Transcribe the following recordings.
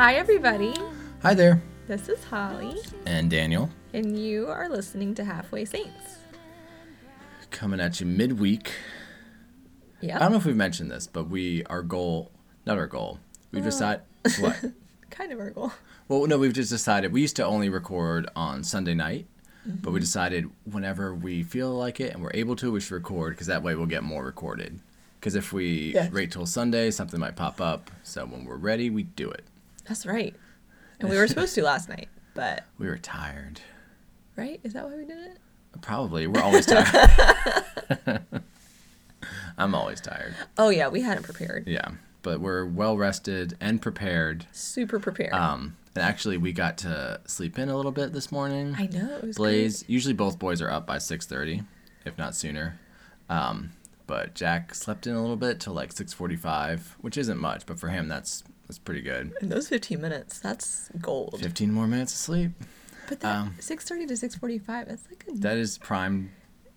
Hi, everybody. Hi there. This is Holly, And Daniel, and you are listening to Halfway Saints. coming at you midweek. Yeah. I don't know if we've mentioned this, but we, our goal, not our goal, we've uh, decided, what? kind of our goal. Well, no, we've just decided, we used to only record on Sunday night, but we mm-hmm. decided whenever we feel like it and we're able to, we should record, because that way we'll get more recorded. Because if we Yes. wait till Sunday, something might pop up. So when we're ready, we do it. That's right. And we were supposed to last night, but We were tired. right? Is that why we did it? Probably. We're always tired. I'm always tired. Oh yeah, we hadn't prepared. Yeah. But we're well rested and prepared. Super prepared. Um, and actually, we got to sleep in a little bit this morning. I know it was Blaze. Usually, both boys are up by six thirty, if not sooner. Um, but Jack slept in a little bit till like six forty-five, which isn't much, but for him, that's that's pretty good. In those 15 minutes, that's gold. Fifteen more minutes of sleep. But that um, 6:30 to 6:45, that's like a That is prime,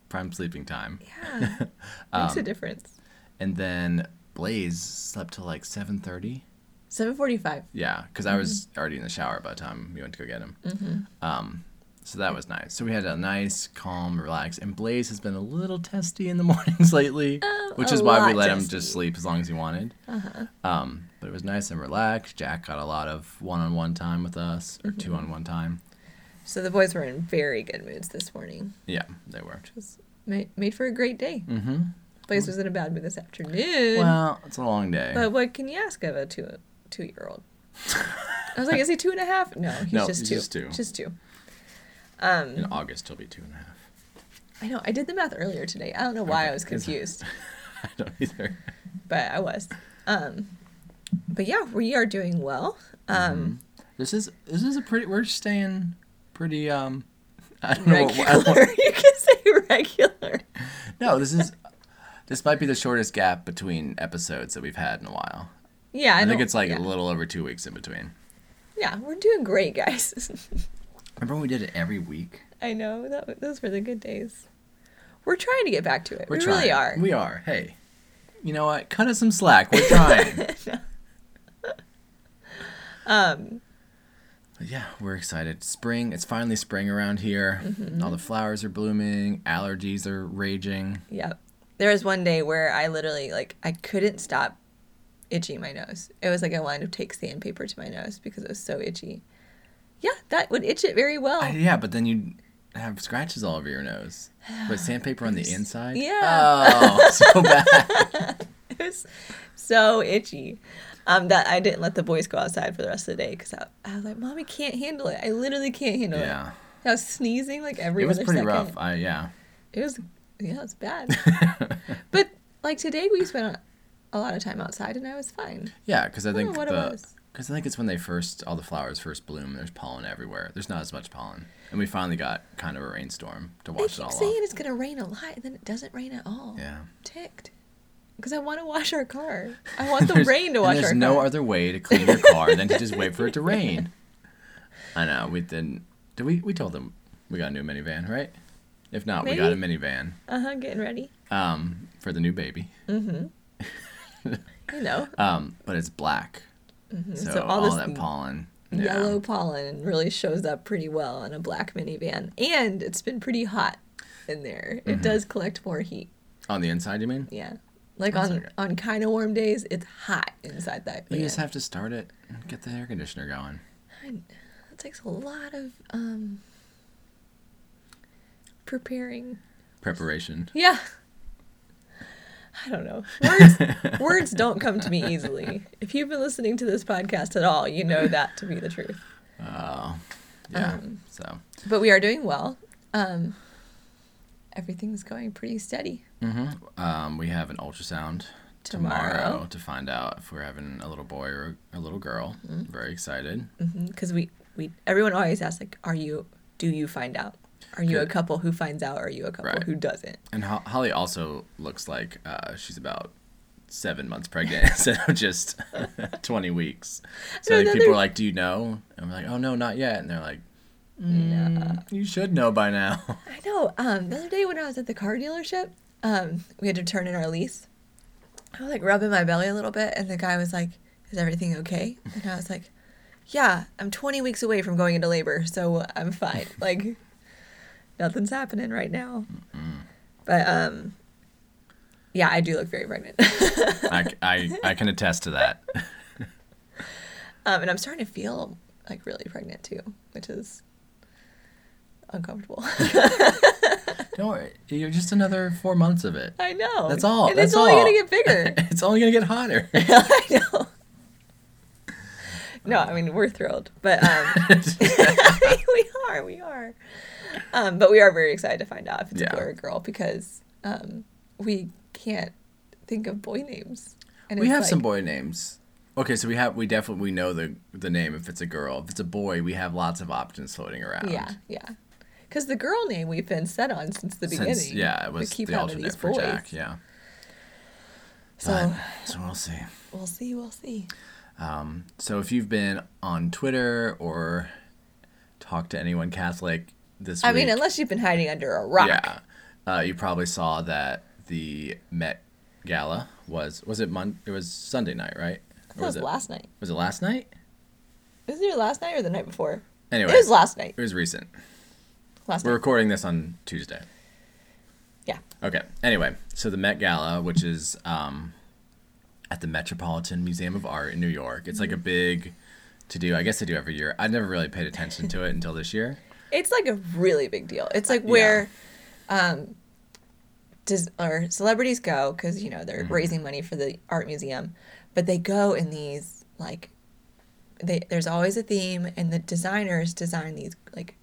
prime sleeping time. yeah. Makes a Um, difference. And then Blaze slept till like seven thirty. 7:45. Yeah, because I was already in the shower by the time we went to go get him. Um, so that was nice. So we had a nice, calm, relax. And Blaze has been a little testy in the mornings lately, which is why we let him just sleep as long as he wanted. Uh-huh. Um, but it was nice and relaxed. Jack got a lot of one-on-one time with us, or two-on-one time. So the boys were in very good moods this morning. Yeah, they were. It was made, made for a great day. Mm-hmm. Blaze was in a bad mood this afternoon. Well, it's a long day. But what can you ask of a two two year old? I was like, is he two and a half? No, he's No, just he's two. just two. Just two. Um, in August, he'll be two and a half. I know. I did the math earlier today. I don't know why I was confused, I don't either. but I was. Um, but yeah, we are doing well. Um, This is this is a pretty. We're staying pretty. Um, I don't know. What, don't- regular. you can say regular. No, this is this might be the shortest gap between episodes that we've had in a while. Yeah, I, I, think it's like yeah. a little over two weeks in between. Yeah, we're doing great, guys. Remember when we did it every week? I know that those were the good days. We're trying to get back to it. We're we trying. really are. We are. Hey, you know what? Cut us some slack. We're trying. um, But yeah, we're excited. Spring. It's finally spring around here. Mm-hmm. All the flowers are blooming. Allergies are raging. Yep. There was one day where I literally like I couldn't stop itching my nose. It was like I wanted to take sandpaper to my nose because it was so itchy. Yeah, that would itch it very well. I, yeah, but then you have scratches all over your nose. But sandpaper on the inside. Yeah. Oh, so bad. it was so itchy. Um, that I didn't let the boys go outside for the rest of the day because I, I was like, "Mommy can't handle it. I literally can't handle Yeah. it." I was sneezing like every It was pretty second. rough. I yeah. It was, yeah, it was bad. but like today, we spent a lot of time outside, and I was fine. Yeah, because I don't think the. Because I think it's when they first all the flowers first bloom. and There's pollen everywhere. There's not as much pollen, and we finally got kind of a rainstorm to wash it keep all saying off. it's gonna rain a lot, and then it doesn't rain at all. Yeah, Ticked. Because I want to wash our car. I want the rain to wash There's our no car. other way to clean your car than to just wait for it to rain. I know. We didn't. Did we? We told them we got a new minivan, right? If not, we got a minivan Uh huh. Getting ready. um, for the new baby. Mm hmm. you know, Um, but it's black, Mm-hmm. So all all, this that pollen. yeah. yellow pollen really shows up pretty well in a black minivan, and it's been pretty hot in there. Mm-hmm. It does collect more heat. on the inside. You mean? Yeah. Like That's on okay. on kind of warm days, it's hot inside that. You van. just have to start it and get the air conditioner going. It takes a lot of um preparing. Preparation. Yeah. I don't know. Words words don't come to me easily. If you've been listening to this podcast at all, you know that to be the truth. Oh, yeah. Um, so, But we are doing well. Um everything's going pretty steady. hmm um, we have an ultrasound Tomorrow. tomorrow. to find out if we're having a little boy or a little girl. Mm-hmm. Very excited. Because we, we everyone always asks like, are you do you find out? Are you a couple who finds out or are you a couple Right. who doesn't? And Ho- Holly also looks like uh, she's about seven months pregnant instead of just 20 weeks. So like, people are like, Do you know? And we're like, Oh, no, not yet. And they're like, "Mm, You should know by now. I know. Um, the other day when I was at the car dealership, um, we had to turn in our lease. I was like rubbing my belly a little bit, and the guy was like, "Is everything okay?" And I was like, yeah, I'm 20 weeks away from going into labor, so I'm fine. like, nothing's happening right now. But um, yeah, I do look very pregnant. I, I, I can attest to that. um, and I'm starting to feel like really pregnant too, which is uncomfortable. Don't worry, you're just another four months of it. I know. That's all. And That's it's only gonna get bigger. it's only gonna get hotter. I know. No, I mean we're thrilled, but um, we are, we are. Um, but we are very excited to find out if it's Yeah. a boy or a girl because um, we can't think of boy names. And we have like- some boy names. Okay, so we have we definitely we know the the name if it's a girl. If it's a boy, we have lots of options floating around. Yeah, yeah. Because the girl name we've been set on since the beginning. Since yeah, it We was keep the alternate for boys. Jack. Yeah. So But, so we'll see. we'll see, we'll see. Um, so if you've been on Twitter or talked to anyone Catholic this I week, mean, unless you've been hiding under a rock. yeah, uh, you probably saw that the Met Gala was was it Mon- it was Sunday night, right? I thought it was it last night. was it last night? Was it last night or the night before? Anyway, It was last night. it was recent. Last We're night. recording this on Tuesday. Yeah. Okay. Anyway, so the Met Gala, which is um, at the Metropolitan Museum of Art in New York, it's like Mm-hmm. a big to do. I guess they do every year. I never really paid attention to it until this year. It's like a really big deal. It's like where, um, does or celebrities go because you know they're Mm-hmm. raising money for the art museum, but they go in these like, they there's always a theme, and the designers design these like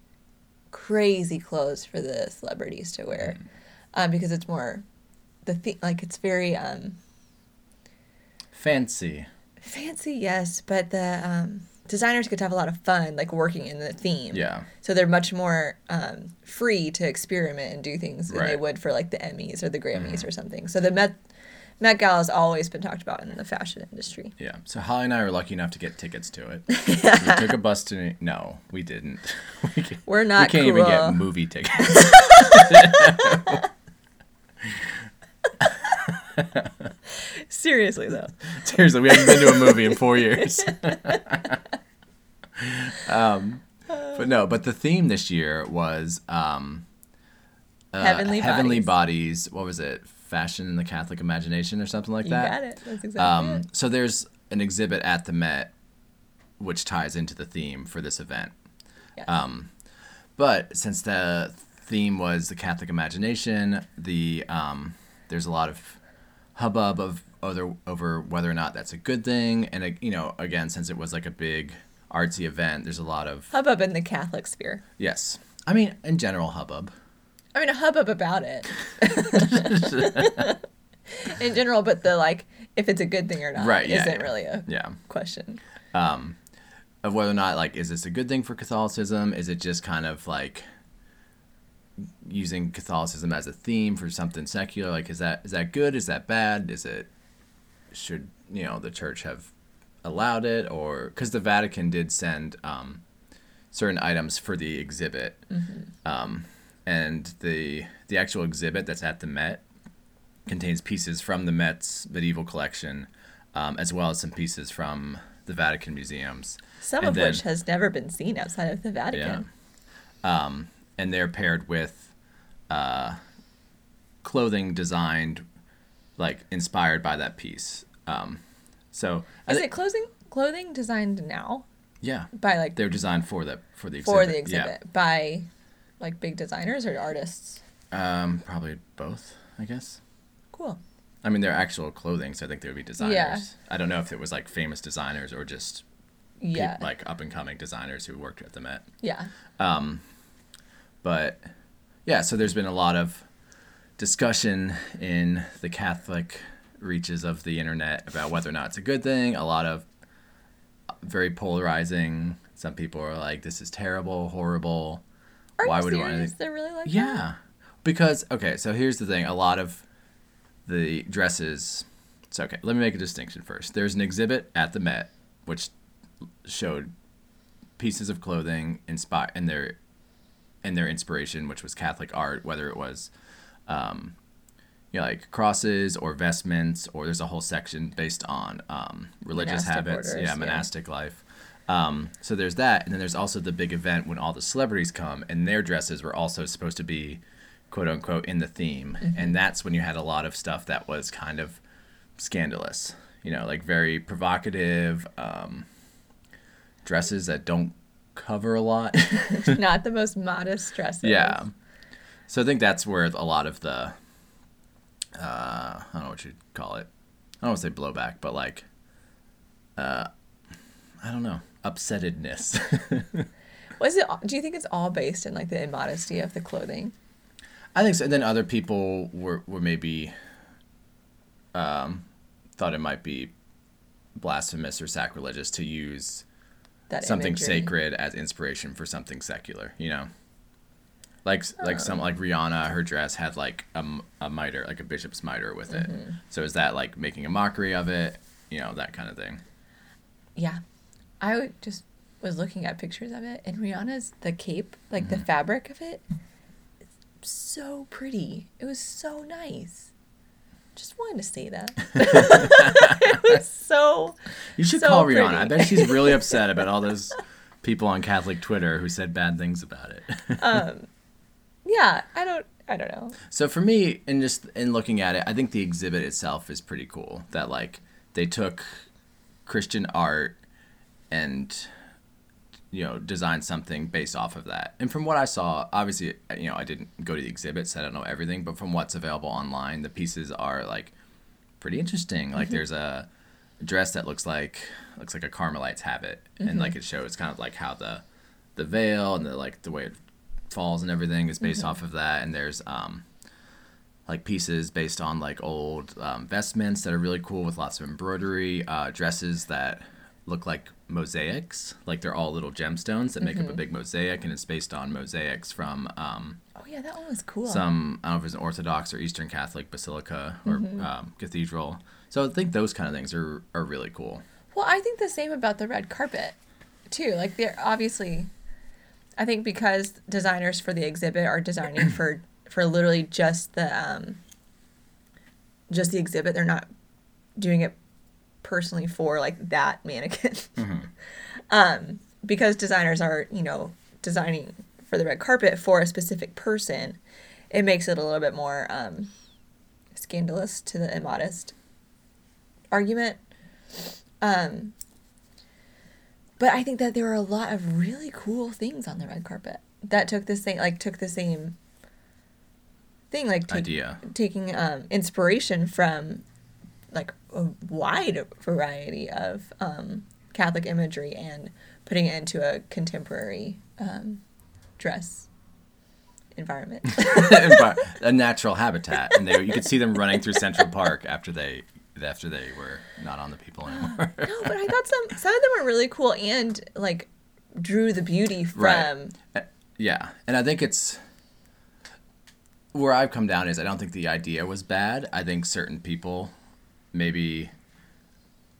crazy clothes for the celebrities to wear, Mm-hmm. um, because it's more the theme like it's very um Fancy. fancy yes, but the um designers get to have a lot of fun like working in the theme. Yeah. So they're much more um, free to experiment and do things than they Right. Mm-hmm. would for like the Emmys or the Grammys or something. So the Met Met Gala has always been talked about in the fashion industry. Yeah. So Holly and I were lucky enough to get tickets to it. we took a bus to. No, we didn't. we can't, We're not We can't even get movie tickets. Seriously though, Seriously, we haven't been to a movie in four years. Um, but no, but the theme this year was um, uh, Heavenly heavenly Bodies. bodies. What was it? Fashion in the Catholic imagination, or something like you that. got it. That's exactly Um, it. so there's an exhibit at the Met, which ties into the theme for this event. Yes. Um, but since the theme was the Catholic imagination, the um, there's a lot of hubbub of other over whether or not that's a good thing, and uh, you know, again, since it was like a big artsy event, there's a lot of hubbub in the Catholic sphere. yes. I mean, in general, hubbub. I mean, a hubbub about it in general, but the like, if it's a good thing or not, Right, yeah, isn't yeah. really a Yeah. question. um, of whether or not like is this a good thing for Catholicism? Is it just kind of like using Catholicism as a theme for something secular? Like is that is that good? Is that bad? Is it should you know the church have allowed it or because the Vatican did send um, certain items for the exhibit, um, and the the actual exhibit that's at the Met contains pieces from the Met's medieval collection, um, as well as some pieces from the Vatican museums. Some And of which has never been seen outside of the Vatican. Um, and they're paired with uh, clothing designed, like inspired by that piece. Um, so Is thi- it clothing clothing designed now yeah, by like they're designed for the for the exhibit. for the exhibit by like big designers or artists? Um, probably both, I guess. Cool. I mean, they're actual clothing, so I think they would be designers. Yeah. I don't know if it was like famous designers or just Yeah. like up and coming designers who worked at the Met. yeah. Um, but yeah, so there's been a lot of discussion in the Catholic reaches of the internet about whether or not it's a good thing. A lot of very polarizing. Some people are like, "This is terrible, horrible." Are Why would you want serious? anything- They're really like that? Yeah, because okay, so here's the thing: a lot of the dresses. So okay, let me make a distinction first. There's an exhibit at the Met which showed pieces of clothing inspired and their and their inspiration, which was Catholic art, whether it was, um, you know, like crosses or vestments, or there's a whole section based on um, religious Monastic habits, orders, yeah, yeah. monastic life. Um, so there's that, and then there's also the big event when all the celebrities come, and their dresses were also supposed to be, quote unquote, in the theme, and that's when you had a lot of stuff that was kind of scandalous, you know, like very provocative um, dresses that don't cover a lot. Not the most modest dresses. yeah, so I think that's where a lot of the, uh, I don't know what you'd call it. I don't want to say blowback, but like, uh, I don't know, upsettedness. Was it? Do you think it's all based in like the immodesty of the clothing? I think so. And then other people were, were maybe um, thought it might be blasphemous or sacrilegious to use That something imagery? sacred as inspiration for something secular. You know, like like some like Rihanna, her dress had like a, a mitre, like a bishop's mitre with it. Mm-hmm. So is that like making a mockery of it? You know, that kind of thing. Yeah, I would just was looking at pictures of it, and Rihanna's the cape, like Mm-hmm. the fabric of it, it's so pretty. It was so nice. Just wanted to say that. it was so. You should So call Rihanna. I bet she's really upset about all those people on Catholic Twitter who said bad things about it. Um, yeah, I don't. I don't know. So for me, in just in looking at it, I think the exhibit itself is pretty cool. That like they took Christian art and you know designed something based off of that. And from what I saw, obviously, you know, I didn't go to the exhibit, so I don't know everything. But from what's available online, the pieces are like pretty interesting. Like mm-hmm. there's a dress that looks like looks like a Carmelite's habit, and mm-hmm. like it shows kind of like how the the veil and the like the way it falls and everything is based off of that. And there's um like pieces based on like old um, vestments that are really cool with lots of embroidery, uh, dresses that look like mosaics, like they're all little gemstones that make up a big mosaic, and it's based on mosaics from um, Oh yeah, that one was cool. some I don't know if it's an Orthodox or Eastern Catholic basilica or um, cathedral. So I think those kind of things are are really cool. Well, I think the same about the red carpet, too. Like they're obviously, I think because designers for the exhibit are designing for for literally just the um, just the exhibit. They're not doing it personally for like that mannequin. um, because designers are you know designing for the red carpet for a specific person, it makes it a little bit more um, scandalous to the immodest argument. Um, but I think that there were a lot of really cool things on the red carpet that took the same like took the same thing like take, Idea. taking um, inspiration from like a wide variety of um, Catholic imagery and putting it into a contemporary um, dress environment. A natural habitat, and they you could see them running through Central Park after they after they were not on the people uh, anymore. no, but I thought some some of them were really cool and like drew the beauty from Right. Yeah, and I think it's where I've come down is I don't think the idea was bad. I think certain people maybe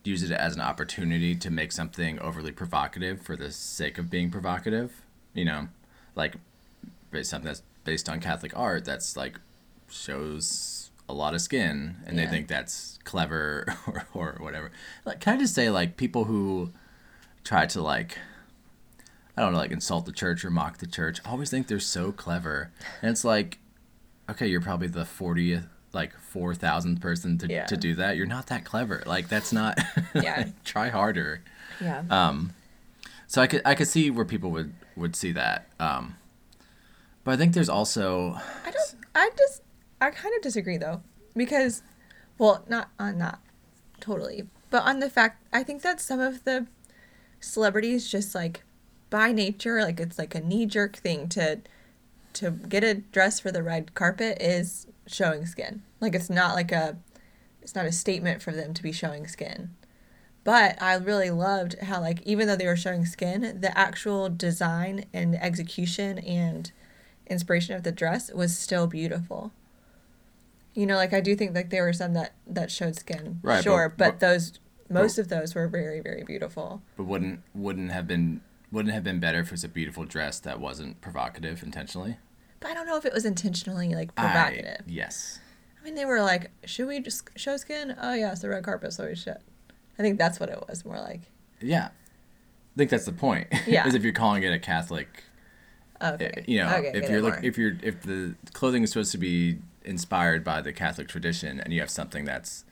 use it as an opportunity to make something overly provocative for the sake of being provocative. You know, like something that's based on Catholic art that's like shows a lot of skin, and Yeah. they think that's clever or, or whatever. Like, can I just say like people who try to like I don't know, like insult the church or mock the church. I always think they're so clever. And it's like, okay, you're probably the 40th, like 4,000th person to, Yeah. to do that. You're not that clever. Like, that's not, Yeah. try harder. yeah. Um, so I could, I could see where people would, would see that. Um, but I think there's also, I don't. I just. I kind of disagree though, because, well, not uh, on that, totally, but on the fact I think that some of the celebrities just like by nature, like it's like a knee jerk thing to to get a dress for the red carpet is showing skin. Like it's not like a it's not a statement for them to be showing skin. But I really loved how like even though they were showing skin, the actual design and execution and inspiration of the dress was still beautiful. You know, like I do think like there were some that that showed skin, Right, sure, but, but- those most of those were very very beautiful. but wouldn't, wouldn't have been, wouldn't have been better if it was a beautiful dress that wasn't provocative intentionally. But I don't know if it was intentionally like I- provocative. yes. I mean, they were like, "Should we just show skin?" Oh yeah, it's the red carpet, so we should. I think that's what it was more like. Yeah. I think that's the point. Yeah. is if you're calling it a Catholic Okay. you know, Okay, if you're more. if you're if the clothing is supposed to be inspired by the Catholic tradition, and you have something that's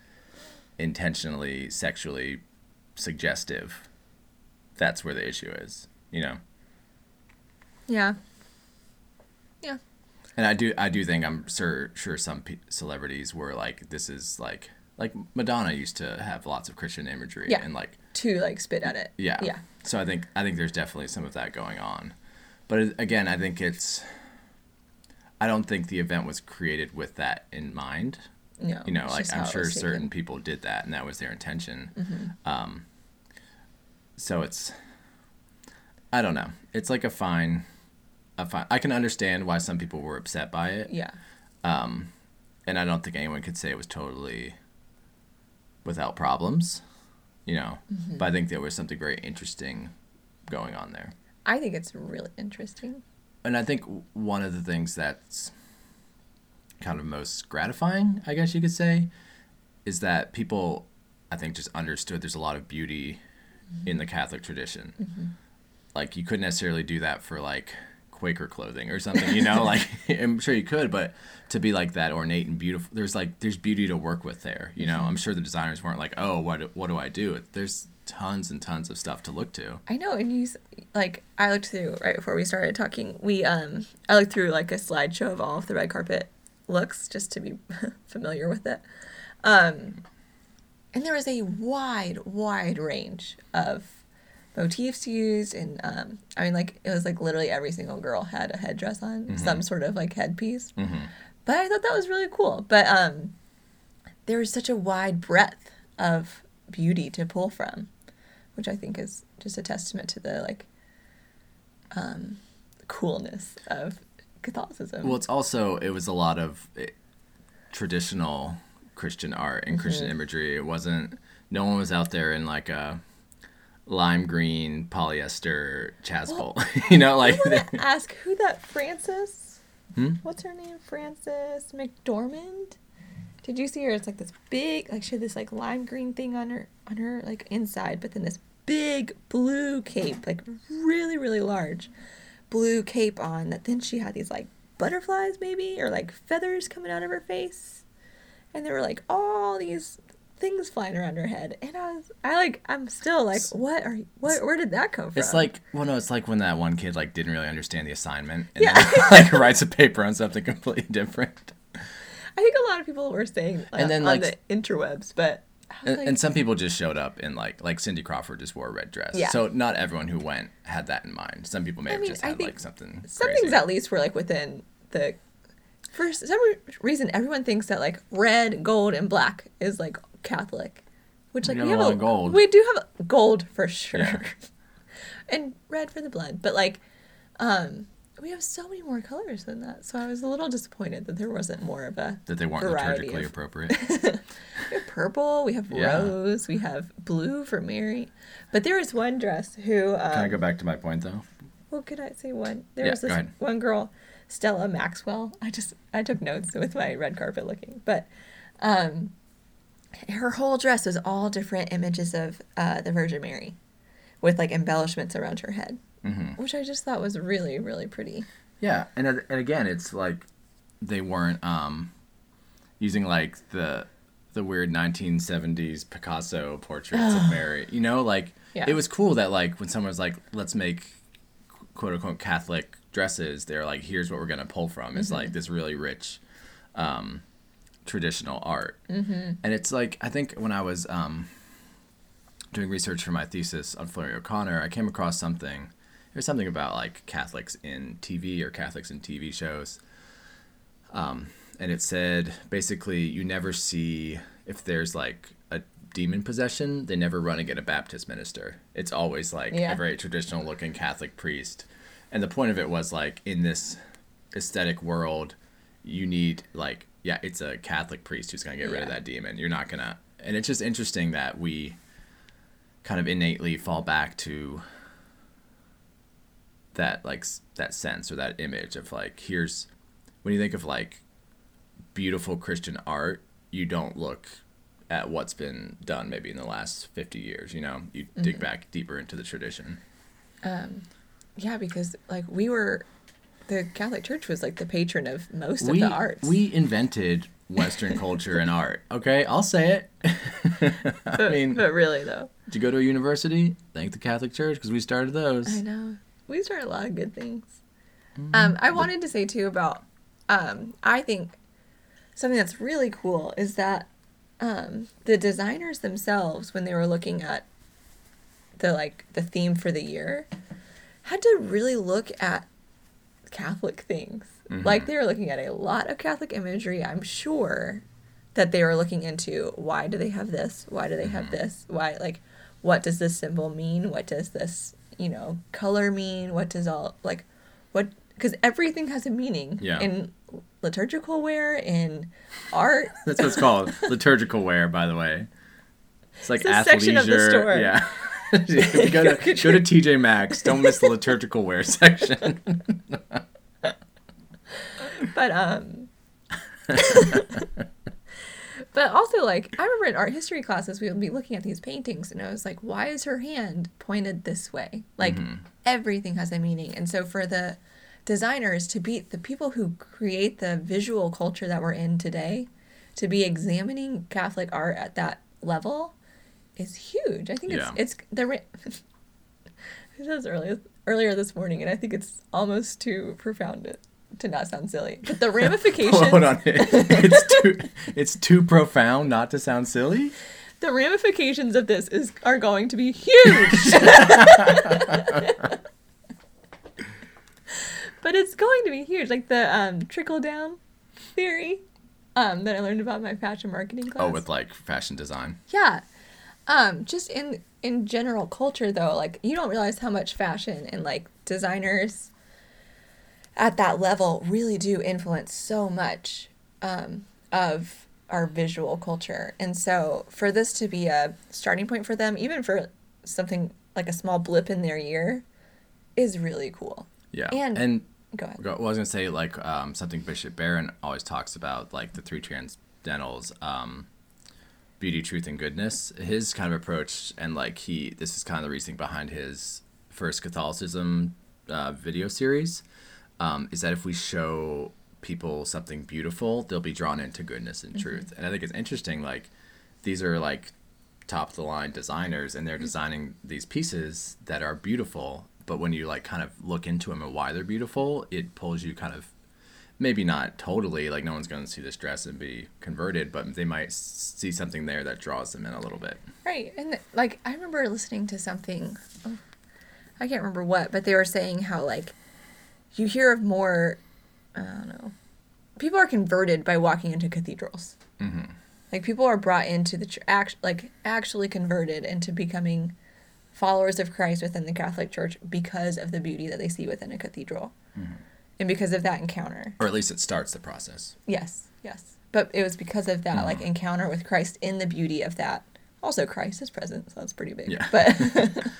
intentionally sexually suggestive, that's where the issue is. You know, yeah. Yeah. and I do I do think I'm sure sure some pe- celebrities were like this is like like Madonna used to have lots of Christian imagery Yeah. and like To like spit at it. Yeah. Yeah. So I think I think there's definitely some of that going on, but again, I think it's. I don't think the event was created with that in mind. No. You know, like I'm sure certain people did that, and that was their intention. Mm-hmm. Um, so it's. I don't know. It's like a fine, a fine. I can understand why some people were upset by it, Yeah. Um, and I don't think anyone could say it was totally without problems. You know, Mm-hmm. but I think there was something very interesting going on there. I think it's really interesting. And I think one of the things that's kind of most gratifying, I guess you could say, is that people, I think, just understood there's a lot of beauty in the Catholic tradition. Mm-hmm. Like you couldn't necessarily do that for like Quaker clothing or something, you know. like I'm sure you could, but to be like that ornate and beautiful, there's like there's beauty to work with there. You know, mm-hmm. I'm sure the designers weren't like, oh, what do- what do I do? There's tons and tons of stuff to look to. I know, and you like I looked through right before we started talking. We um I looked through like a slideshow of all of the red carpet looks just to be familiar with it. Um, and there was a wide, wide range of motifs used, and um, I mean, like it was like literally every single girl had a headdress on, some sort of like headpiece. But I thought that was really cool. But um, there was such a wide breadth of beauty to pull from, which I think is just a testament to the like um, coolness of Catholicism. Well, it's also it was a lot of eh, traditional Christian art and Christian Mm-hmm. imagery. It wasn't. No one was out there in like a lime green polyester chasuble. you know, like I want to ask who that Frances. Hmm? What's her name? Frances McDormand. Did you see her? It's like this big, like she had this like lime green thing on her on her like inside, but then this big blue cape, like really really large, blue cape on. That then she had these like butterflies maybe or like feathers coming out of her face, and there were like all these things flying around her head. And I was, I like, I'm still like, what are, you, what, where did that come from? It's like well, no, it's like when that one kid like didn't really understand the assignment and Yeah. then like writes a paper on something completely different. I think a lot of people were saying uh, And then, on like- the interwebs, but And, like, and some people just showed up in like like Cindy Crawford just wore a red dress. Yeah. So not everyone who went had that in mind. Some people may I have mean, just I had think like something. some crazy. things at least were like within the. For some reason, everyone thinks that like red, gold, and black is like Catholic, which like We we, have have a lot of gold. We do have gold for sure, Yeah. and red for the blood. But like, um, we have so many more colors than that. So I was a little disappointed that there wasn't more of a that they weren't liturgically of- appropriate. We have purple, we have Yeah. rose, we have blue for Mary. But there was one dress who. Um, Can I go back to my point though? Well, could I say one? There Yeah, was this one girl, Stella Maxwell. I just I took notes with my red carpet looking, but um, her whole dress was all different images of uh, the Virgin Mary, with like embellishments around her head, Mm-hmm. which I just thought was really really pretty. Yeah, and and again, it's like they weren't um, using like the the weird 1970s Picasso portraits of Mary. You know, like Yeah. it was cool that like when someone was like, "Let's make quote unquote Catholic dresses," they're like, "Here's what we're gonna pull from." It's like this really rich um, traditional art, mm-hmm. and it's like I think when I was um, doing research for my thesis on Flannery O'Connor, I came across something. There's something about like Catholics in TV or Catholics in TV shows. Um, and it said basically you never see if there's like a demon possession, they never run get a Baptist minister. It's always like Yeah. a very traditional looking Catholic priest. And the point of it was like in this aesthetic world, you need like yeah, it's a Catholic priest who's gonna get rid of that demon. You're not gonna and it's just interesting that we kind of innately fall back to that like that sense or that image of like here's when you think of like beautiful christian art you don't look at what's been done maybe in the last 50 years you know you dig back deeper into the tradition Um, yeah, because like we were, the Catholic Church was like the patron of most we of the arts. we invented Western culture and art. Okay, I'll say it. I but, mean, but really though, did you go to a university? Thank the Catholic Church because we started those. I know we started a lot of good things. Mm-hmm. Um, I wanted to say too about, um, I think something that's really cool is that um, the designers themselves, when they were looking at the like the theme for the year, had to really look at Catholic things. Like they were looking at a lot of Catholic imagery. I'm sure that they were looking into why do they have this? Why do they have this? Why like what does this symbol mean? What does this you know color mean? What does all like what because everything has a meaning Yeah. in liturgical wear in art. That's what it's called. Liturgical wear, by the way. It's like It's a section of the athleisure. Yeah. Go, to, go to TJ Maxx. Don't miss the liturgical wear section. but um but also like i remember in art history classes we would be looking at these paintings and i was like why is her hand pointed this way? Like mm-hmm. everything has a meaning. And so for the designers to be the people who create the visual culture that we're in today to be examining catholic art at that level is huge. I think Yeah. it's it's the I said this earlier earlier this morning, and I think it's almost too profound to, not sound silly. But the ramifications, Hold on. It's too, it's too profound not to sound silly. the ramifications of this is are going to be huge. but it's going to be huge, like the um, trickle down theory um, that I learned about my fashion marketing class. Oh, with like fashion design. Yeah. Um, just in in general culture though, like you don't realize how much fashion and like designers at that level really do influence so much um, of our visual culture. And so for this to be a starting point for them, even for something like a small blip in their year, is really cool. Yeah. And- and Go ahead. Well, I was gonna say like um, something Bishop Barron always talks about, like the three transcendentals, um, beauty, truth, and goodness. His kind of approach, and like he, this is kind of the reasoning behind his first Catholicism uh, video series, um, is that if we show people something beautiful, they'll be drawn into goodness and truth. And I think it's interesting, like these are like top of the line designers and they're designing these pieces that are beautiful but when you like kind of look into them and why they're beautiful it pulls you kind of maybe not totally like no one's going to see this dress and be converted but they might see something there that draws them in a little bit Right. And like I remember listening to something oh, I can't remember what, but they were saying how like you hear of more I don't know. People are converted by walking into cathedrals. Mhm. Like people are brought into the church, act, like actually converted into becoming followers of Christ within the Catholic Church because of the beauty that they see within a cathedral. And because of that encounter. or at least it starts the process Yes, yes. But it was because of that like encounter with Christ in the beauty of that. Also Christ is present, so that's pretty big. Yeah. But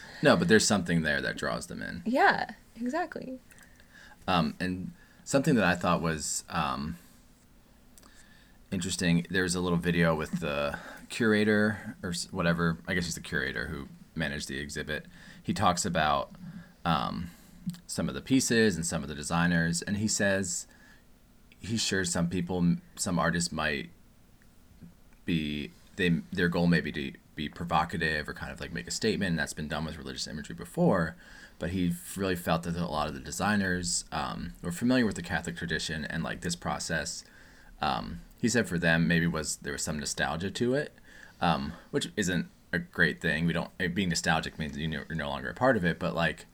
no but there's something there that draws them in yeah, exactly. Um, and something that I thought was um, interesting. There's a little video with the curator or whatever. I guess he's the curator who managed the exhibit. He talks about um, some of the pieces and some of the designers, and he says he's sure some people, some artists might be they their goal may be to be provocative or kind of like make a statement. And that's been done with religious imagery before, but he really felt that a lot of the designers um, were familiar with the Catholic tradition and like this process. Um, he said for them maybe was there was some nostalgia to it, um, which isn't a great thing. We don't being nostalgic means you know, you're no longer a part of it, but like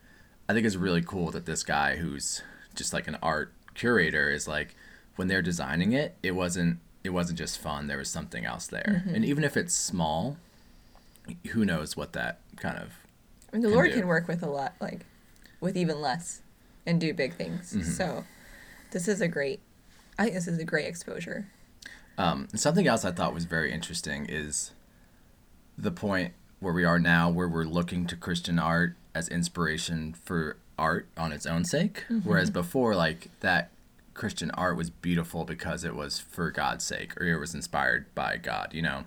I think it's really cool that this guy who's just like an art curator is like when they're designing it, it wasn't it wasn't just fun. There was something else there, and even if it's small, who knows what that kind of I mean, the Can Lord do. can work with a lot, like with even less, and do big things. Mm-hmm. So, this is a great. I think this is a great exposure. Um, something else I thought was very interesting is the point where we are now, where we're looking to Christian art as inspiration for art on its own sake. Whereas before, like that Christian art was beautiful because it was for God's sake or it was inspired by God, you know?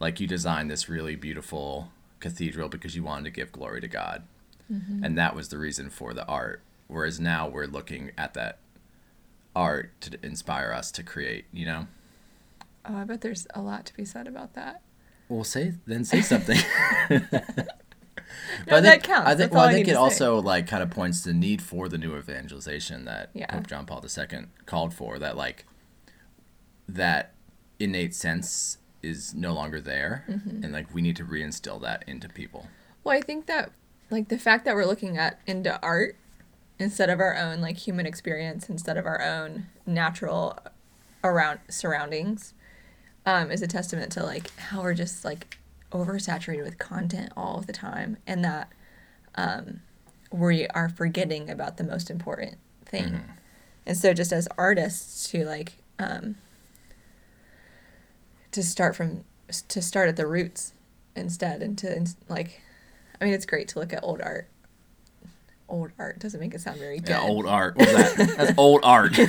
Like you designed this really beautiful cathedral because you wanted to give glory to God. Mm-hmm. and that was the reason for the art. Whereas now we're looking at that art to inspire us to create. You know. Oh, I bet there's a lot to be said about that. Well, say then say something. No, I that think, counts. I think, That's well, I I think need it also like kind of points to the need for the new evangelization that Yeah. Pope John Paul II called for. That like that innate sense is no longer there, Mm-hmm. and like we need to reinstill that into people. Well, I think that like the fact that we're looking at into art instead of our own like human experience, instead of our own natural around surroundings, um, is a testament to like how we're just like oversaturated with content all of the time, and that um, we are forgetting about the most important thing. And so, just as artists, to like um, to start from to start at the roots instead, and to like, I mean, it's great to look at old art. Old art doesn't make it sound very good. Yeah, old art. What's that? That's old art.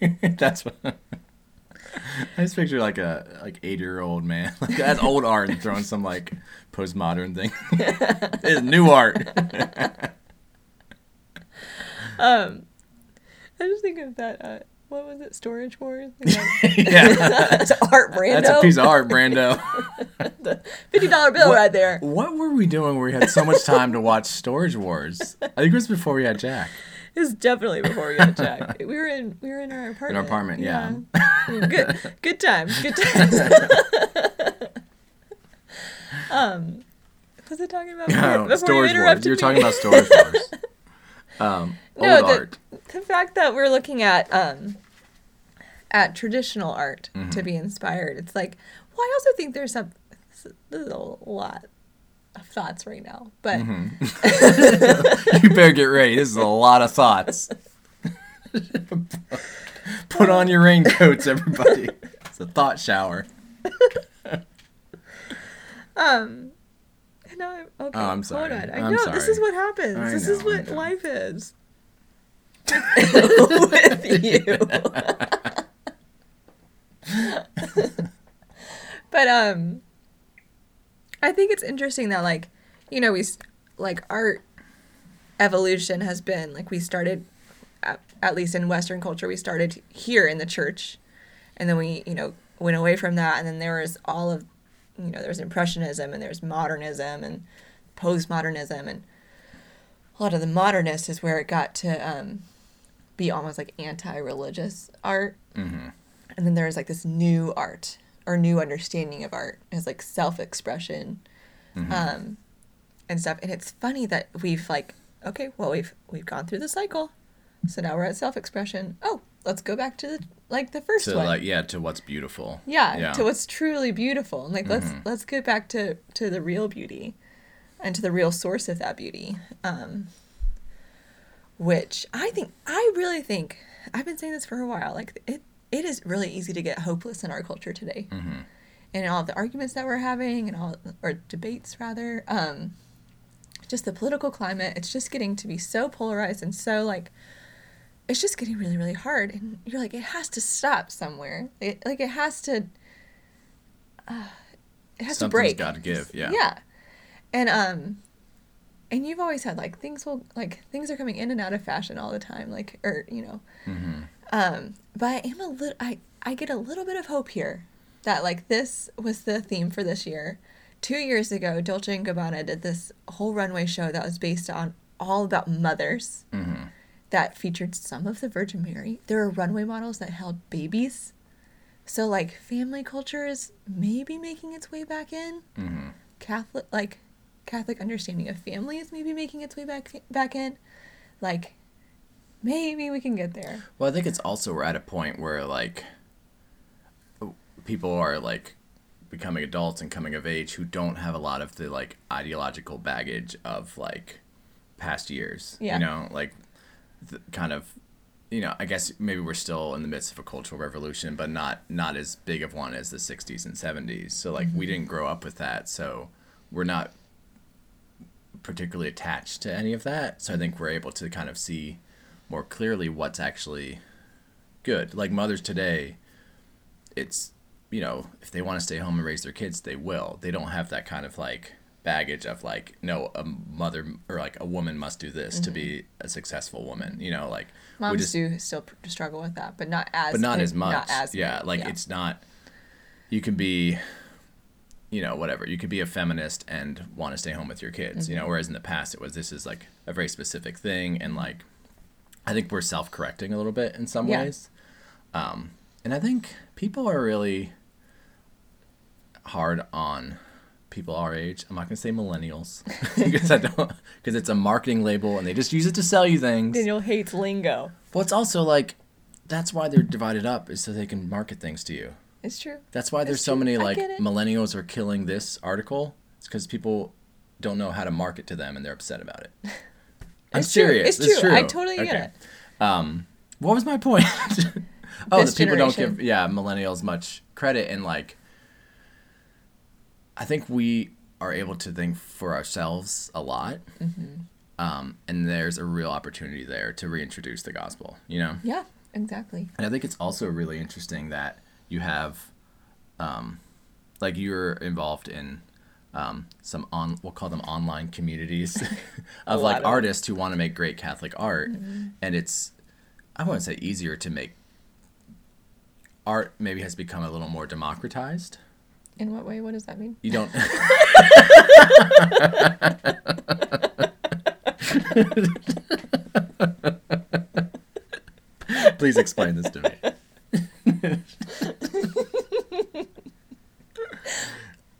That's what. I just picture like a like eight year old man. Like that's old art and throwing some like postmodern thing. it's new art. Um, I just think of that. Uh, what was it? Storage Wars. Yeah, That's art, Brando. that's a piece of art, Brando. Fifty dollar bill What- right there. What were we doing where we had so much time to watch Storage Wars? I think it was before we had Jack. It was definitely before we had Jack. We were in we were in our apartment. In our apartment, yeah. good good times. Good times. um, was it talking about No, before you storage Wars. You were me? talking about Storage Wars. Um, No, old the- art. The fact that we're looking at um at traditional art Mm-hmm. to be inspired it's like well i also think there's some there's a lot of thoughts right now but Mm-hmm. You better get ready. This is a lot of thoughts. Put on your raincoats, everybody. It's a thought shower. um no I'm- okay Oh, I'm sorry. hold on i I'm know this is what happens I this is know, I what life is with you. But um i think it's interesting that like you know we like art evolution has been like we started at, at least in western culture we started here in the church. And then we you know went away from that. And then there was all of you know there's impressionism and there's modernism and postmodernism. And a lot of the modernist is where it got to um, be almost like anti-religious art. Mm-hmm. and then there's like this new art or new understanding of art as like self-expression um, and stuff. And it's funny that we've like okay well we've we've gone through the cycle. So now we're at self-expression. Oh let's go back to the like the first To one. like, yeah, to what's beautiful. yeah, to what's truly beautiful. And like let's let's get back to to the real beauty and to the real source of that beauty. Um which i think i really think i've been saying this for a while like it it is really easy to get hopeless in our culture today. And all the arguments that we're having and all or debates rather um just the political climate it's just getting to be so polarized and so like it's just getting really really hard. And you're like it has to stop somewhere. It, like it has to uh, it has Something's to break. got to give. Yeah. yeah. And um and you've always had like things will like things are coming in and out of fashion all the time like or you know Mm-hmm. um but i am a little i i get a little bit of hope here that like this was the theme for this year two years ago dolce and gabbana did this whole runway show that was based on all about mothers Mm-hmm. that featured some of the virgin mary there were runway models that held babies so like family culture is maybe making its way back in Mm-hmm. Catholic like Catholic understanding of family is maybe making its way back back in. Like maybe we can get there. Well, I think it's also we're at a point where like people are like becoming adults and coming of age who don't have a lot of the like ideological baggage of like past years. Yeah. You know, like the kind of you know, I guess maybe we're still in the midst of a cultural revolution, but not not as big of one as the 60s and 70s. So like we mm-hmm. didn't grow up with that, so we're not particularly attached to any of that. So I think we're able to kind of see more clearly what's actually good. Like mothers today, it's you know if they want to stay home and raise their kids, they will. They don't have that kind of like baggage of like no a mother or like a woman must do this to be mm-hmm. a successful woman you know like we Moms just- do still struggle with that, but not as but not as much Not as yeah like it's not you can be you know whatever you could be a feminist and want to stay home with your kids you know whereas in the past it was this is like a very specific thing and like i think we're self-correcting a little bit in some Yeah. ways um, and i think people are really hard on people our age i'm not going to say millennials because i don't because it's a marketing label and they just use it to sell you things Daniel hates lingo. well, it's also like that's why they're divided up is so they can market things to you. It's true. That's why there's It's so true. many like millennials are killing this article. It's because people don't know how to market to them and they're upset about it. I'm It's true. serious. It's true. I totally get it. Um, what was my point? oh, This that people don't give yeah millennials much credit and like. I think we are able to think for ourselves a lot. Mm-hmm. Um, and there's a real opportunity there to reintroduce the gospel, you know? Yeah, exactly. And I think it's also really interesting that you have, um, like you're involved in um, some on we'll call them online communities of like of artists who want to make great Catholic art, Mm-hmm. and it's I wouldn't say easier to make. Art maybe has become a little more democratized. In what way? What does that mean? You don't. Please explain this to me.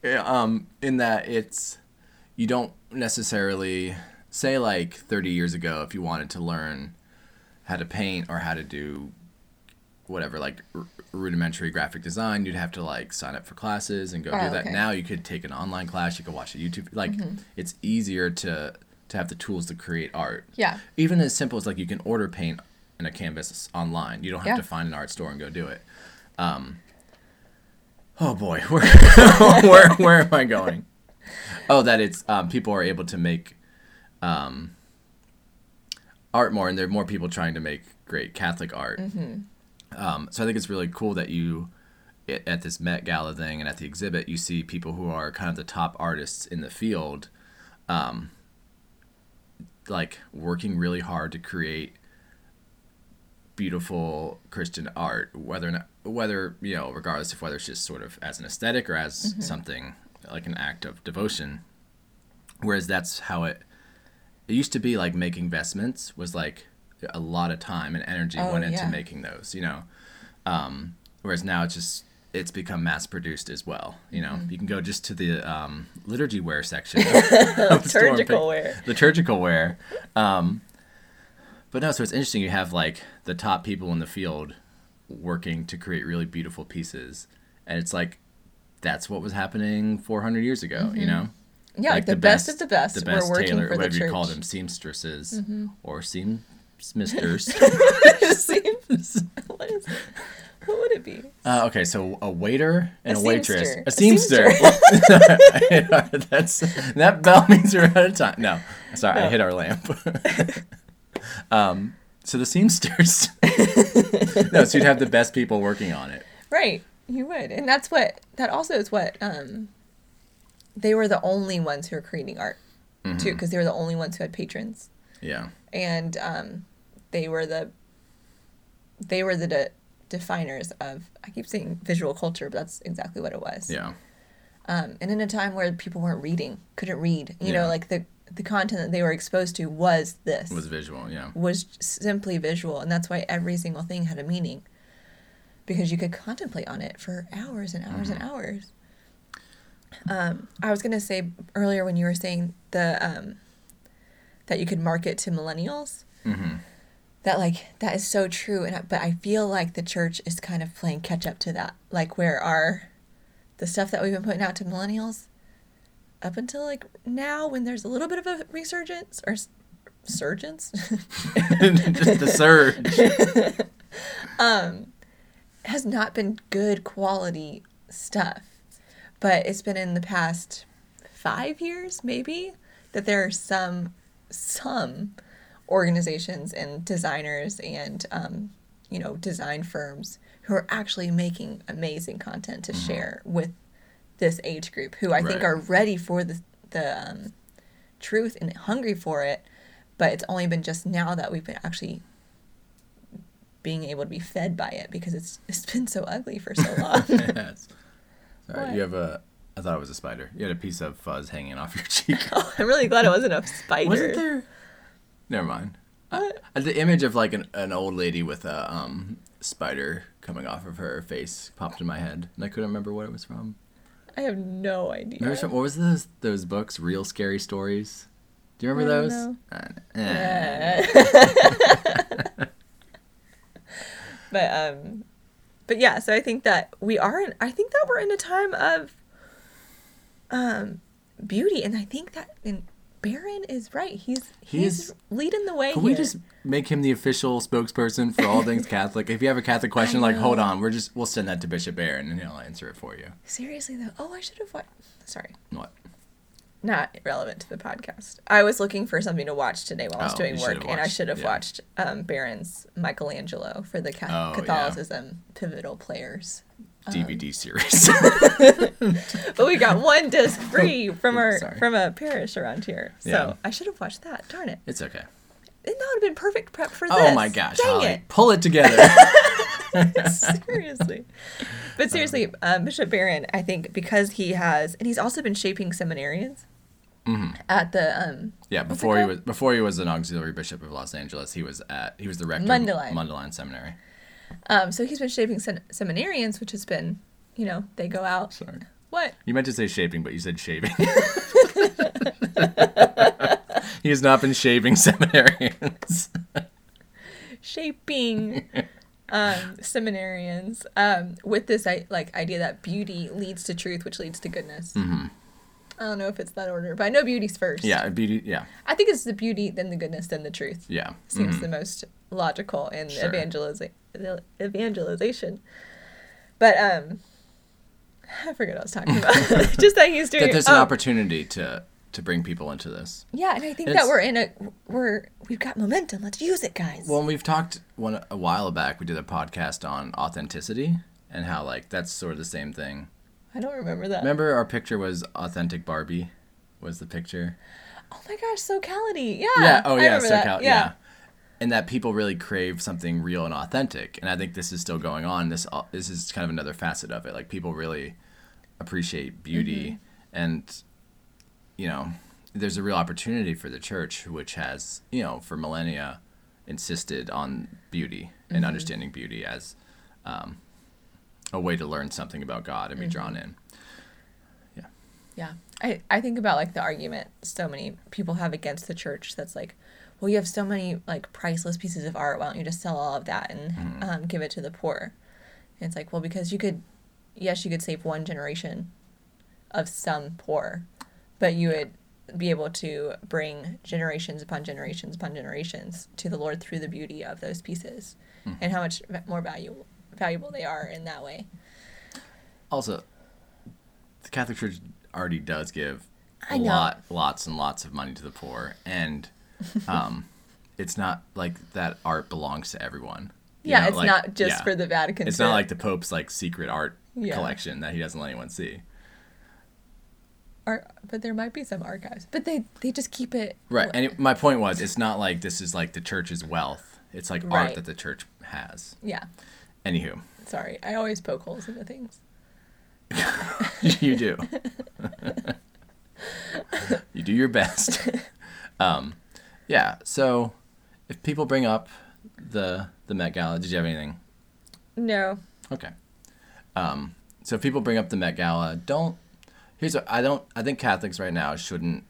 Yeah, um, in that it's you don't necessarily say like 30 years ago if you wanted to learn how to paint or how to do whatever like r- rudimentary graphic design you'd have to like sign up for classes and go Oh, do that okay. now you could take an online class you could watch a youtube like Mm-hmm. it's easier to to have the tools to create art Yeah. even as simple as like you can order paint in a canvas online you don't have Yeah. to find an art store and go do it um oh boy. Where where, where am i going? Oh that it's um, people are able to make um, art more and there are more people trying to make great catholic art. Um, so i think it's really cool that you at at this met gala thing and at the exhibit you see people who are kind of the top artists in the field um, like working really hard to create beautiful Christian art, whether or not, whether you know, regardless of whether it's just sort of as an aesthetic or as something like an act of devotion. Whereas that's how it it used to be like making vestments was like a lot of time and energy Oh, went into yeah. making those, you know. Um, whereas now it's just it's become mass produced as well. You know, Mm-hmm. you can go just to the um, liturgy wear section, of the store and pick- Liturgical wear. liturgical wear. Um, but no, so it's interesting. You have like the top people in the field working to create really beautiful pieces, and it's like that's what was happening 400 years ago. You know, Mm-hmm. Yeah, like, the, best, of the best. We're tailor- for whatever. Mm-hmm. you call them, seamstresses or seamsters. Seems- what is what would it be? uh, okay, so a waiter and A a, waitress, seamster. a A seamster. That's that bell means we're out of time. No, sorry, I hit our lamp. Um, so the seamsters. no, so you'd have the best people working on it. Right, you would, and that's what that also is what um, they were the only ones who were creating art Mm-hmm. too, because they were the only ones who had patrons, Yeah. and um, they were the they were the de- definers of I keep saying visual culture, but that's exactly what it was. Yeah. Um, and in a time where people weren't reading, couldn't read, you Yeah. know, like the the content that they were exposed to was this Was visual. Yeah. was simply visual, and that's why every single thing had a meaning. Because you could contemplate on it for hours and hours and hours. Um, I was gonna say earlier when you were saying the um, that you could market to millennials. Mm-hmm. That like that is so true, and I, but I feel like the church is kind of playing catch up to that. Like where our the stuff that we've been putting out to millennials, up until like now, when there's a little bit of a resurgence or s- surgence. Just the surge. has not been good quality stuff. But it's been in the past five years, maybe, that there are some some organizations and designers and um, you know design firms who are actually making amazing content to share with this age group who I think are ready for the the um, truth and hungry for it, but it's only been just now that we've been actually being able to be fed by it because it's it's been so ugly for so long. yes. Sorry, What? you have a. I thought it was a spider. You had a piece of fuzz hanging off your cheek. oh, I'm really glad it wasn't a spider. Wasn't there? Never mind. Uh, the image of like an, an old lady with a um, spider coming off of her face popped in my head, and I couldn't remember what it was from. I have no idea. Remember some, what was those those books? Real scary stories. Do you remember those? Uh, eh. but um but yeah so i think that we are in i think that we're in a time of um beauty and i think that and Barron is right he's He he's leading the way Can here. we just make him the official spokesperson for all things Catholic? If you have a Catholic question, like hold on, we're just we'll send that to Bishop Barron and he'll answer it for you. seriously though oh i should have watched sorry What? not relevant to the podcast i was looking for something to watch today while i was Oh, doing work have and i should have yeah. watched um Barron's michelangelo for the Oh, yeah. catholicism pivotal players DVD series. but we got one disc free from our Sorry. from a parish around here. So Yeah. I should have watched that. Darn it! it's okay. And that would have been perfect prep for this. Oh my gosh, Dang Holly, it! pull it together. seriously. But seriously, um, Bishop Barron, I think because he has, and he's also been shaping seminarians at the um, yeah, before he was before he was an auxiliary bishop of Los Angeles, he was at he was the rector Mundelein. of Mundelein Seminary. Um, so he's been shaping sem- seminarians, which has been, you know, they go out. Sorry. What? You meant to say shaping, but you said shaving. he has not been shaving seminarians. shaping um, seminarians um, with this like idea that beauty leads to truth, which leads to goodness. Mm-hmm. I don't know if it's that order, but I know beauty's first. yeah, beauty. Yeah, I think it's the beauty, then the goodness, then the truth. yeah. Seems Mhm. the most logical in Sure. evangeliza- evangelization. But um, I forget what I was talking about. Just that he's doing. That there's an oh, opportunity to to bring people into this. Yeah, and I think that we're in a we're we've got momentum. Let's use it, guys. Well, we've talked one a while back. We did a podcast on authenticity and how like that's sort of the same thing. I don't remember that. Remember, our picture was authentic Barbie. Was the picture? Oh my gosh, SoCality. Yeah. Yeah. Oh yeah. remember So that. yeah. And that people really crave something real and authentic, and I think this is still going on. This uh, this is kind of another facet of it. Like people really appreciate beauty, Mm-hmm. and you know, there's a real opportunity for the church, which has you know for millennia insisted on beauty and Mm-hmm. understanding beauty as um, a way to learn something about God and be drawn Mm-hmm. in. Yeah. Yeah. I, I think about like the argument so many people have against the church that's like, well, you have so many like priceless pieces of art. Why don't you just sell all of that and Mm-hmm. um, give it to the poor? And it's like, well, because you could, yes, you could save one generation of some poor, but you would be able to bring generations upon generations upon generations to the Lord through the beauty of those pieces Mm-hmm. and how much more valuable valuable they are in that way. Also, the Catholic Church already does give a lot, lots and lots of money to the poor, and um, it's not like that art belongs to everyone. Yeah, know, it's like- not just yeah. for the Vatican. It's not like the Pope's like secret art Yeah. collection that he doesn't let anyone see. Ar- but there might be some archives. But they they just keep it Right, and it, my point was, it's not like this is like the church's wealth. It's like art that the church has. Yeah. Anywho, Sorry, I always poke holes into things. you do. you do your best. Um, yeah. So, if people bring up the the Met Gala, did you have anything? No. Okay. Um, so if people bring up the Met Gala, don't. Here's what I don't. I think Catholics right now shouldn't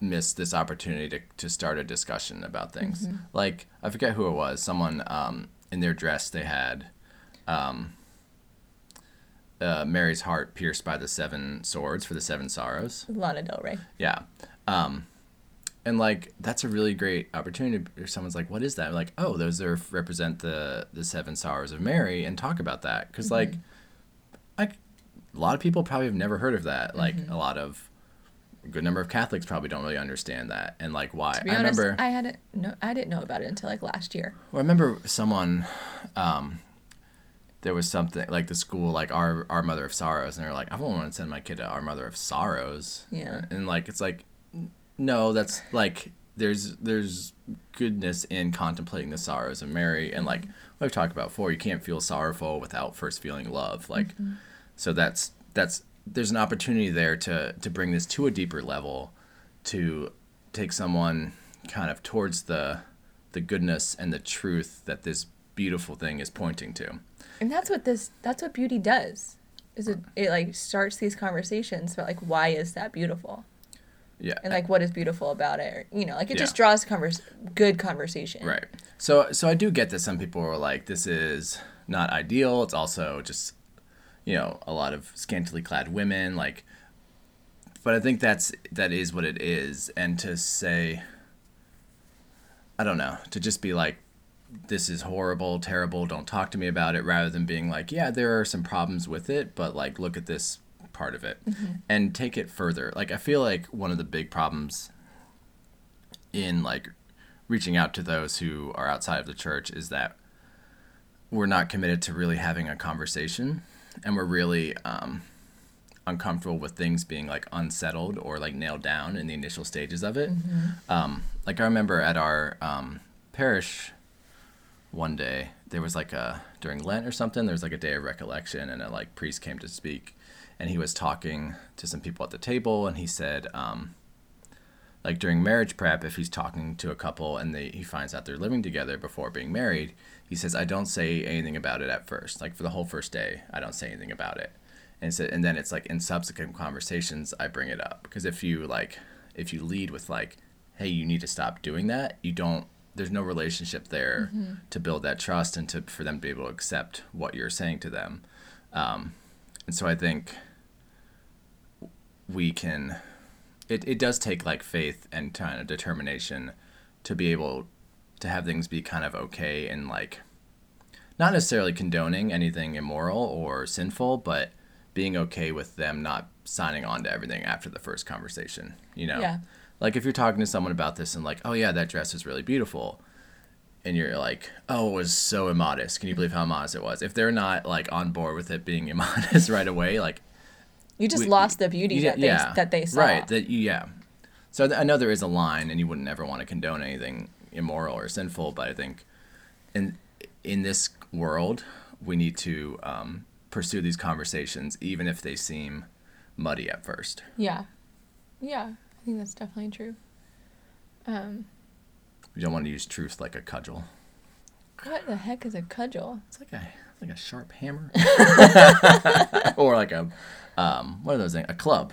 miss this opportunity to, to start a discussion about things. Like I forget who it was. Someone um, in their dress they had um, uh, Mary's heart pierced by the seven swords for the seven sorrows. Lana Del Rey. Yeah. Um, and like that's a really great opportunity. If someone's like, "What is that?" Like, "Oh, those are represent the the seven sorrows of Mary," and talk about that because like, like a lot of people probably have never heard of that. Like a lot of a good number of Catholics probably don't really understand that and like why. To be I honest, remember. I hadn't no I didn't know about it until like last year. Well, I remember someone, um, there was something like the school like our our mother of sorrows and they're like i don't want to send my kid to our mother of sorrows Yeah. and like it's like no that's like there's there's goodness in contemplating the sorrows of mary and like we've talked about before you can't feel sorrowful without first feeling love like mm-hmm. so that's that's there's an opportunity there to to bring this to a deeper level to take someone kind of towards the the goodness and the truth that this beautiful thing is pointing to And that's what this that's what beauty does. Is it it like starts these conversations about like why is that beautiful? Yeah And like what is beautiful about it? Or, you know, like it just draws convers good conversation. Right. So so I do get that some people are like, this is not ideal. It's also just, you know, a lot of scantily clad women. Like, but I think that's that is what it is. And to say, I don't know, to just be like, this is horrible, terrible. Don't talk to me about it. Rather than being like, yeah, there are some problems with it, but like, look at this part of it. And take it further. Like, I feel like one of the big problems in like reaching out to those who are outside of the church is that we're not committed to really having a conversation and we're really um, uncomfortable with things being like unsettled or like nailed down in the initial stages of it. Um, like i remember at our um, parish one day there was like a during lent or something there was like a day of recollection and a like priest came to speak and he was talking to some people at the table and he said um, like during marriage prep, if he's talking to a couple and they he finds out they're living together before being married, he says, "I don't say anything about it at first. Like for the whole first day, I don't say anything about it." And so, and then it's like in subsequent conversations, I bring it up because if you like, if you lead with like, "Hey, you need to stop doing that," you don't. There's no relationship there to build that trust and to for them to be able to accept what you're saying to them. Um, and so I think we can it, it does take like faith and kind of determination to be able to have things be kind of okay and like not necessarily condoning anything immoral or sinful but being okay with them not signing on to everything after the first conversation you know Yeah. like if you're talking to someone about this and like oh yeah that dress is really beautiful and you're like oh it was so immodest can you believe how immodest it was if they're not like on board with it being immodest right away like You just we- lost the beauty you- that they that they saw. Right. That yeah. So th- I know there is a line, and you wouldn't ever want to condone anything immoral or sinful, but I think in in this world we need to um, pursue these conversations, even if they seem muddy at first. Yeah. Yeah. I think that's definitely true. Um, We don't want to use truth like a cudgel. what the heck is a cudgel? It's like a like a sharp hammer, or like a um, what are those things? A club.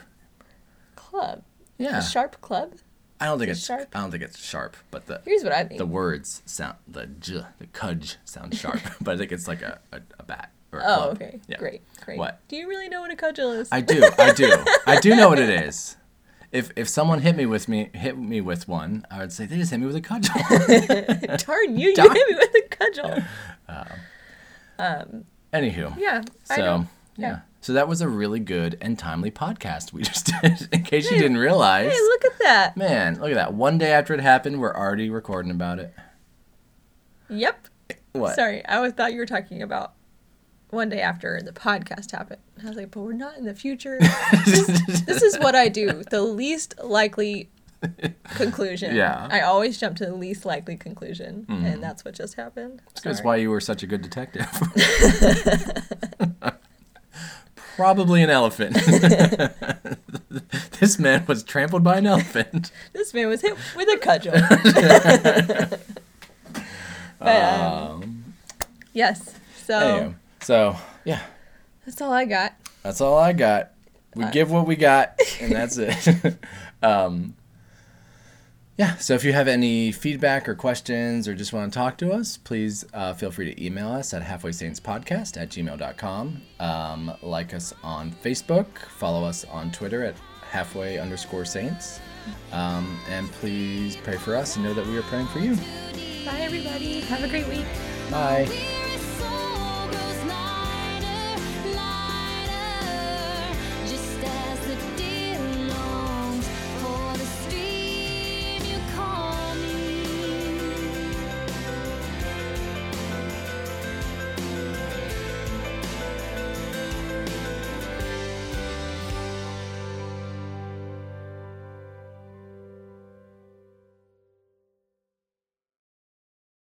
Club. Yeah. A sharp club? I don't think Is it it's sharp? I don't think it's sharp, but the Here's what I think. the words sound the j the cudge sounds sharp, but I think it's like a, a, a bat or a oh, club. okay. Yeah. Great. Great. What? Do you really know what a cudgel is? I do, I do, I do know what it is. If if someone hit me with me hit me with one, I would say they just hit me with a cudgel. Darn you! You hit me with a cudgel. um Anywho, Yeah. So yeah. Yeah. so that was a really good and timely podcast we just did. In case you didn't realize, Hey, look at that. man, look at that. One day after it happened, we're already recording about it. Yep. What? Sorry, I was thought you were talking about one day after the podcast happened. I was like, but we're not in the future. this, this is what I do. The least likely conclusion. Yeah. I always jump to the least likely conclusion, and that's what just happened. That's why you were such a good detective. Probably an elephant. this man was trampled by an elephant. This man was hit with a cudgel. but um, Um, yes, so anyway, so yeah, that's all I got. that's all I got. We Uh, give what we got, and that's it. um, yeah, so if you have any feedback or questions or just want to talk to us, please uh, feel free to email us at halfwaysaintspodcast at gmail.com. Um, like us on Facebook, follow us on Twitter at halfway underscore saints. Um, and please pray for us and know that we are praying for you. Bye, everybody. Have a great week. Bye.